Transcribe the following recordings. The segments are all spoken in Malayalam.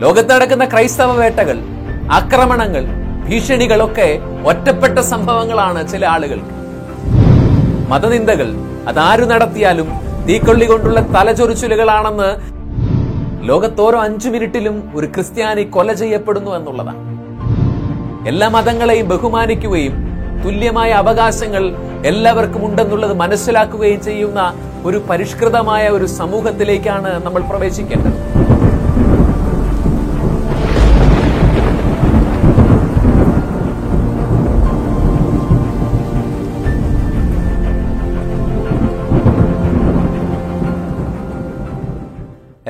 ലോകത്ത് നടക്കുന്ന ക്രൈസ്തവ വേട്ടകൾ ആക്രമണങ്ങൾ ഭീഷണികളൊക്കെ ഒറ്റപ്പെട്ട സംഭവങ്ങളാണ് ചില ആളുകൾക്ക് മതനിന്ദകൾ അതാരു നടത്തിയാലും തീക്കൊള്ളി കൊണ്ടുള്ള തലചൊറിച്ചിലുകളാണെന്ന് ലോകത്ത് ഓരോ അഞ്ചു മിനിറ്റിലും ഒരു ക്രിസ്ത്യാനി കൊല ചെയ്യപ്പെടുന്നു എന്നുള്ളതാണ്. എല്ലാ മതങ്ങളെയും ബഹുമാനിക്കുകയും തുല്യമായ അവകാശങ്ങൾ എല്ലാവർക്കും ഉണ്ടെന്നുള്ളത് മനസ്സിലാക്കുകയും ചെയ്യുന്ന ഒരു പരിഷ്കൃതമായ ഒരു സമൂഹത്തിലേക്കാണ് നമ്മൾ പ്രവേശിക്കേണ്ടത്.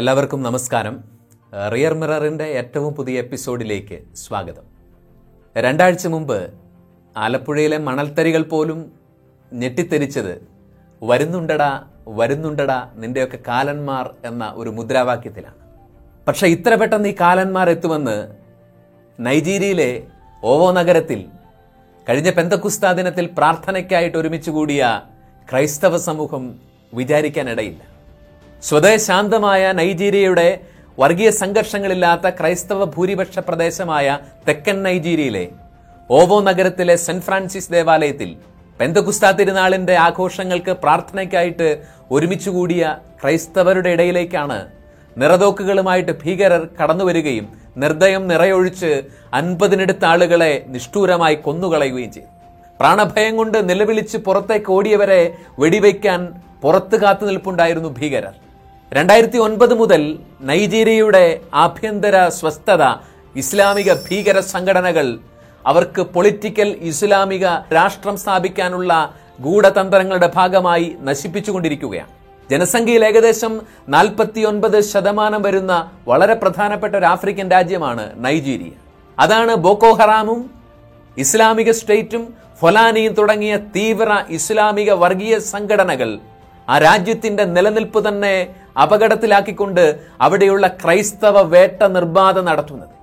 എല്ലാവർക്കും നമസ്കാരം. റിയർ മിററിന്റെ ഏറ്റവും പുതിയ എപ്പിസോഡിലേക്ക് സ്വാഗതം. രണ്ടാഴ്ച മുമ്പ് ആലപ്പുഴയിലെ മണൽത്തരികൾ പോലും ഞെട്ടിത്തെരിച്ചത് വരുന്നുണ്ടടാ വരുന്നുണ്ടടാ നിന്റെയൊക്കെ കാലന്മാർ എന്ന ഒരു മുദ്രാവാക്യത്തിലാണ്. പക്ഷേ ഇത്ര പെട്ടെന്ന് ഈ കാലന്മാർ എത്തുമെന്ന് നൈജീരിയയിലെ ഓവോ നഗരത്തിൽ കഴിഞ്ഞ പെന്തക്കുസ്താ ദിനത്തിൽ പ്രാർത്ഥനയ്ക്കായിട്ട് ഒരുമിച്ച് കൂടിയ ക്രൈസ്തവ സമൂഹം വിചാരിക്കാനിടയില്ല. സ്വദേശാന്തമായ നൈജീരിയയുടെ വർഗീയ സംഘർഷങ്ങളില്ലാത്ത ക്രൈസ്തവ ഭൂരിപക്ഷ പ്രദേശമായ തെക്കൻ നൈജീരിയയിലെ ഓവോ നഗരത്തിലെ സെന്റ് ഫ്രാൻസിസ് ദേവാലയത്തിൽ പെന്തകുസ്താ തിരുനാളിന്റെ ആഘോഷങ്ങൾക്ക് പ്രാർത്ഥനയ്ക്കായിട്ട് ഒരുമിച്ചുകൂടിയ ക്രൈസ്തവരുടെ ഇടയിലേക്കാണ് നിറതോക്കുകളുമായിട്ട് ഭീകരർ കടന്നുവരികയും നിർദ്ദയം നിറയൊഴിച്ച് അൻപതിനടുത്ത ആളുകളെ നിഷ്ഠൂരമായി കൊന്നുകളയുകയും ചെയ്തു. പ്രാണഭയം കൊണ്ട് നിലവിളിച്ച് പുറത്തേക്ക് ഓടിയവരെ വെടിവെക്കാൻ പുറത്ത് കാത്തുനിൽപ്പുണ്ടായിരുന്നു ഭീകരർ. രണ്ടായിരത്തി ഒൻപത് മുതൽ നൈജീരിയയുടെ ആഭ്യന്തര സ്വസ്ഥത ഇസ്ലാമിക ഭീകര സംഘടനകൾ അവർക്ക് പൊളിറ്റിക്കൽ ഇസ്ലാമിക രാഷ്ട്രം സ്ഥാപിക്കാനുള്ള ഗൂഢതന്ത്രങ്ങളുടെ ഭാഗമായി നശിപ്പിച്ചുകൊണ്ടിരിക്കുകയാണ്. ജനസംഖ്യയിൽ ഏകദേശം നാൽപ്പത്തി ഒൻപത് ശതമാനം വരുന്ന വളരെ പ്രധാനപ്പെട്ട ഒരു ആഫ്രിക്കൻ രാജ്യമാണ് നൈജീരിയ. അതാണ് ബോക്കോ ഹറാമും ഇസ്ലാമിക സ്റ്റേറ്റും ഫൊലാനിയും തുടങ്ങിയ തീവ്ര ഇസ്ലാമിക വർഗീയ സംഘടനകൾ ആ രാജ്യത്തിന്റെ നിലനിൽപ്പ് തന്നെ അപകടത്തിലാക്കിക്കൊണ്ട് അവിടെയുള്ള ക്രൈസ്തവ വേട്ട നിർബാധ നടത്തുന്നത്.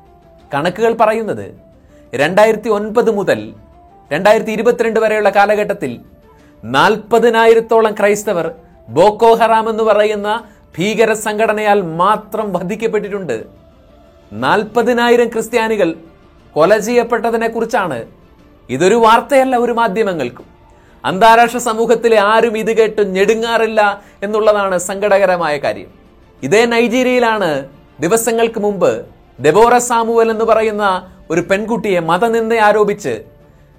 കണക്കുകൾ പറയുന്നത് രണ്ടായിരത്തി ഒൻപത് മുതൽ രണ്ടായിരത്തി ഇരുപത്തിരണ്ട് വരെയുള്ള കാലഘട്ടത്തിൽ നാൽപ്പതിനായിരത്തോളം ക്രൈസ്തവർ ബോക്കോ ഹറാം എന്ന് പറയുന്ന ഭീകര സംഘടനയാൽ മാത്രം വധിക്കപ്പെട്ടിട്ടുണ്ട്. നാൽപ്പതിനായിരം ക്രിസ്ത്യാനികൾ കൊല ചെയ്യപ്പെട്ടതിനെ കുറിച്ചാണ് ഇതൊരു വാർത്തയല്ല ഒരു മാധ്യമങ്ങൾക്കും. അന്താരാഷ്ട്ര സമൂഹത്തിലെ ആരും ഇത് കേട്ട് ഞെടുങ്ങാറില്ല എന്നുള്ളതാണ് സങ്കടകരമായ കാര്യം. ഇതേ നൈജീരിയയിലാണ് ദിവസങ്ങൾക്ക് മുമ്പ് ഡെബോറ സാമുവൽ എന്ന് പറയുന്ന ഒരു പെൺകുട്ടിയെ മതനിന്ദ ആരോപിച്ച്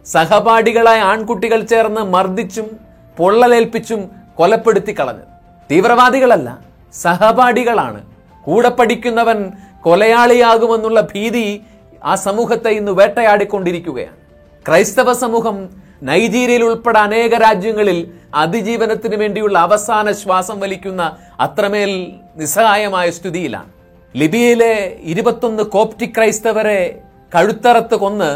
സഹപാഠികളായ ആൺകുട്ടികൾ ചേർന്ന് മർദ്ദിച്ചും പൊള്ളലേൽപ്പിച്ചും കൊലപ്പെടുത്തി കളഞ്ഞു തീവ്രവാദികളല്ല സഹപാഠികളാണ്. കൂടെ പഠിക്കുന്നവൻ കൊലയാളിയാകുമെന്നുള്ള ഭീതി ആ സമൂഹത്തെ ഇന്ന് വേട്ടയാടിക്കൊണ്ടിരിക്കുകയാണ്. ക്രൈസ്തവ സമൂഹം നൈജീരിയയിൽ ഉൾപ്പെടെ അനേക രാജ്യങ്ങളിൽ അതിജീവനത്തിന് വേണ്ടിയുള്ള അവസാന ശ്വാസം വലിക്കുന്ന അത്രമേൽ നിസ്സഹായമായ സ്ഥിതിയിലാണ്. ലിബിയയിലെ ഇരുപത്തൊന്ന് കോപ്റ്റിക് ക്രൈസ്തവരെ കഴുത്തറത്ത് കൊന്ന്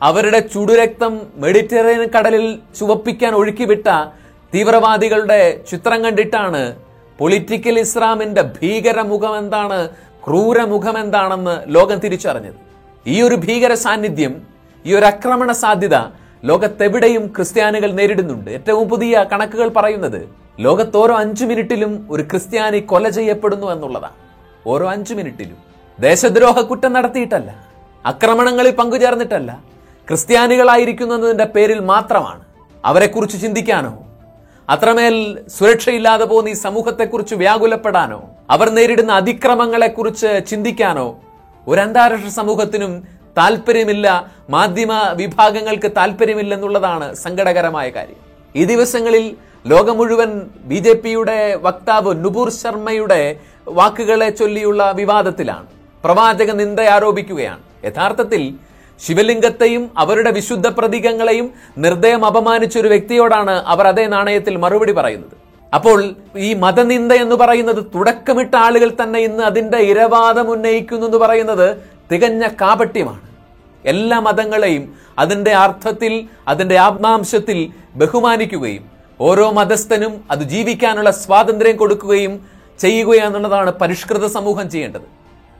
അവരുടെ ചുടുരക്തം മെഡിറ്ററേനിയൻ കടലിൽ ചുവപ്പിക്കാൻ ഒഴുക്കിവിട്ട തീവ്രവാദികളുടെ ചിത്രം കണ്ടിട്ടാണ് പൊളിറ്റിക്കൽ ഇസ്ലാമിന്റെ ഭീകരമുഖം എന്താണ് ക്രൂര മുഖം എന്താണെന്ന് ലോകം തിരിച്ചറിഞ്ഞത്. ഈ ഒരു ഭീകര സാന്നിധ്യം ഈ ഒരു ആക്രമണ സാധ്യത ലോകത്തെവിടെയും ക്രിസ്ത്യാനികൾ നേരിടുന്നുണ്ട്. ഏറ്റവും പുതിയ കണക്കുകൾ പറയുന്നത് ലോകത്ത് ഓരോ അഞ്ചു മിനിറ്റിലും ഒരു ക്രിസ്ത്യാനി കൊല ചെയ്യപ്പെടുന്നു എന്നുള്ളതാണ്. ഓരോ അഞ്ചു മിനിറ്റിലും. ദേശദ്രോഹ കുറ്റം നടത്തിയിട്ടല്ല. ആക്രമണങ്ങളിൽ പങ്കുചേർന്നിട്ടല്ല. ക്രിസ്ത്യാനികളായിരിക്കുന്നതിന്റെ പേരിൽ മാത്രമാണ്. അവരെക്കുറിച്ച് ചിന്തിക്കാനോ? അത്രമേൽ സുരക്ഷയില്ലാതെ പോകുന്ന ഈ സമൂഹത്തെക്കുറിച്ച് വ്യാകുലപ്പെടാനോ? അവർ നേരിടുന്ന അതിക്രമങ്ങളെക്കുറിച്ച് ചിന്തിക്കാനോ? ഒരു അന്താരാഷ്ട്ര സമൂഹത്തിനും താല്പര്യമില്ല മാധ്യമ വിഭാഗങ്ങൾക്ക് താല്പര്യമില്ലെന്നുള്ളതാണ് സങ്കടകരമായ കാര്യം. ഈ ദിവസങ്ങളിൽ ലോകം മുഴുവൻ ബി ജെ പിയുടെ വക്താവ് നുപൂർ ശർമ്മയുടെ വാക്കുകളെ ചൊല്ലിയുള്ള വിവാദത്തിലാണ്. പ്രവാചക നിന്ദ ആരോപിക്കുകയാണ് യഥാർത്ഥത്തിൽ ശിവലിംഗത്തെയും അവരുടെ വിശുദ്ധ പ്രതീകങ്ങളെയും നിർദ്ദയം അപമാനിച്ച ഒരു വ്യക്തിയോടാണ് അവർ അതേ നാണയത്തിൽ മറുപടി പറയുന്നത്. അപ്പോൾ ഈ മതനിന്ദ എന്ന് പറയുന്നത് തുടക്കമിട്ട ആളുകൾ തന്നെ ഇന്ന് അതിന്റെ ഇരവാദം ഉന്നയിക്കുന്നു എന്ന് പറയുന്നത് തികഞ്ഞ കാപട്യമാണ്. എല്ലാ മതങ്ങളെയും അതിന്റെ അർത്ഥത്തിൽ അതിന്റെ ആത്മാംശത്തിൽ ബഹുമാനിക്കുകയും ഓരോ മതസ്ഥനും അത് ജീവിക്കാനുള്ള സ്വാതന്ത്ര്യം കൊടുക്കുകയും ചെയ്യുക പരിഷ്കൃത സമൂഹം ചെയ്യേണ്ടത്.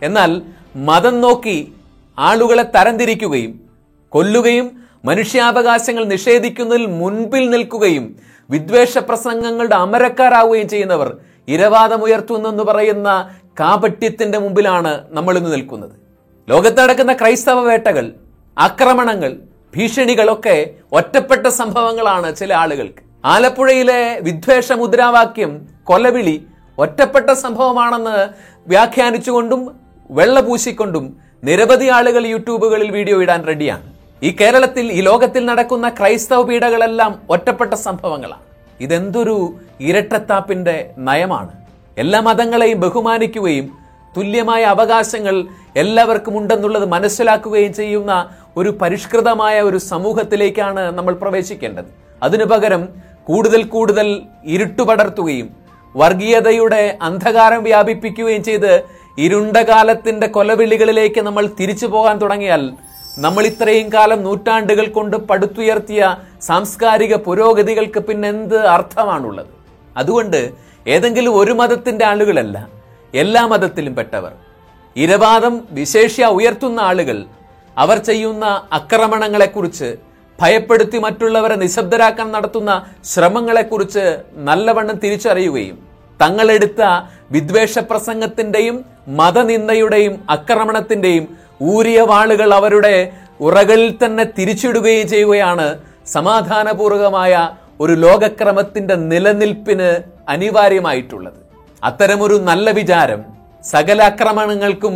എന്നാൽ മതം നോക്കി ആളുകളെ തരംതിരിക്കുകയും കൊല്ലുകയും മനുഷ്യാവകാശങ്ങൾ നിഷേധിക്കുന്നതിൽ മുൻപിൽ നിൽക്കുകയും വിദ്വേഷ പ്രസംഗങ്ങളുടെ അമരക്കാരാവുകയും ചെയ്യുന്നവർ ഇരവാദമുയർത്തുന്നെന്ന് പറയുന്ന കാപട്യത്തിന്റെ മുമ്പിലാണ് നമ്മൾ ഇന്ന് നിൽക്കുന്നത്. ലോകത്ത് നടക്കുന്ന ക്രൈസ്തവ വേട്ടകൾ ആക്രമണങ്ങൾ ഭീഷണികളൊക്കെ ഒറ്റപ്പെട്ട സംഭവങ്ങളാണ് ചില ആളുകൾക്ക്. ആലപ്പുഴയിലെ വിദ്വേഷ മുദ്രാവാക്യം കൊലവിളി ഒറ്റപ്പെട്ട സംഭവമാണെന്ന് വ്യാഖ്യാനിച്ചുകൊണ്ടും വെള്ളപൂശിക്കൊണ്ടും നിരവധി ആളുകൾ യൂട്യൂബുകളിൽ വീഡിയോ ഇടാൻ റെഡിയാണ്. ഈ കേരളത്തിൽ ഈ ലോകത്തിൽ നടക്കുന്ന ക്രൈസ്തവ പീഡകളെല്ലാം ഒറ്റപ്പെട്ട സംഭവങ്ങളാണ്. ഇതെന്തൊരു ഇരട്ടത്താപ്പിന്റെ നയമാണ്. എല്ലാ മതങ്ങളെയും ബഹുമാനിക്കുകയും തുല്യമായ അവകാശങ്ങൾ എല്ലാവർക്കും ഉണ്ടെന്നുള്ളത് മനസ്സിലാക്കുകയും ചെയ്യുന്ന ഒരു പരിഷ്കൃതമായ ഒരു സമൂഹത്തിലേക്കാണ് നമ്മൾ പ്രവേശിക്കേണ്ടത്. അതിനു പകരം കൂടുതൽ കൂടുതൽ ഇരുട്ടുപടർത്തുകയും വർഗീയതയുടെ അന്ധകാരം വ്യാപിപ്പിക്കുകയും ചെയ്ത് ഇരുണ്ട കാലത്തിന്റെ കൊലവിളികളിലേക്ക് നമ്മൾ തിരിച്ചു പോകാൻ തുടങ്ങിയാൽ നമ്മൾ ഇത്രയും കാലം നൂറ്റാണ്ടുകൾ കൊണ്ട് പടുത്തുയർത്തിയ സാംസ്കാരിക പുരോഗതികൾക്ക് പിന്നെന്ത് അർത്ഥമാണുള്ളത്? അതുകൊണ്ട് ഏതെങ്കിലും ഒരു മതത്തിന്റെ ആളുകളല്ല എല്ലാ മതത്തിലും പെട്ടവർ. ഇരവാദം വിശേഷ്യ ഉയർത്തുന്ന ആളുകൾ അവർ ചെയ്യുന്ന ആക്രമണങ്ങളെക്കുറിച്ച് ഭയപ്പെടുത്തി മറ്റുള്ളവരെ നിശബ്ദരാക്കാൻ നടത്തുന്ന ശ്രമങ്ങളെക്കുറിച്ച് നല്ലവണ്ണം തിരിച്ചറിയുകയും തങ്ങളെടുത്ത വിദ്വേഷ പ്രസംഗത്തിന്റെയും മതനിന്ദയുടെയും ആക്രമണത്തിന്റെയും ഊരിയ വാളുകൾ അവരുടെ ഉറകളിൽ തന്നെ തിരിച്ചിടുകയും ചെയ്യുകയാണ് സമാധാനപൂർവകമായ ഒരു ലോകക്രമത്തിന്റെ നിലനിൽപ്പിന് അനിവാര്യമായിട്ടുള്ളത്. അത്തരമൊരു നല്ല വിചാരം സകല ആക്രമണങ്ങൾക്കും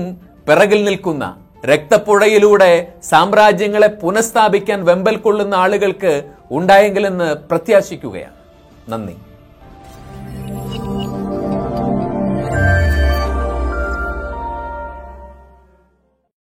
പിറകിൽ നിൽക്കുന്ന രക്തപ്പുഴയിലൂടെ സാമ്രാജ്യങ്ങളെ പുനഃസ്ഥാപിക്കാൻ വെമ്പൽ കൊള്ളുന്ന ആളുകൾക്ക് ഉണ്ടായെങ്കിലെന്ന് പ്രത്യാശിക്കുകയാണ്. നന്ദി.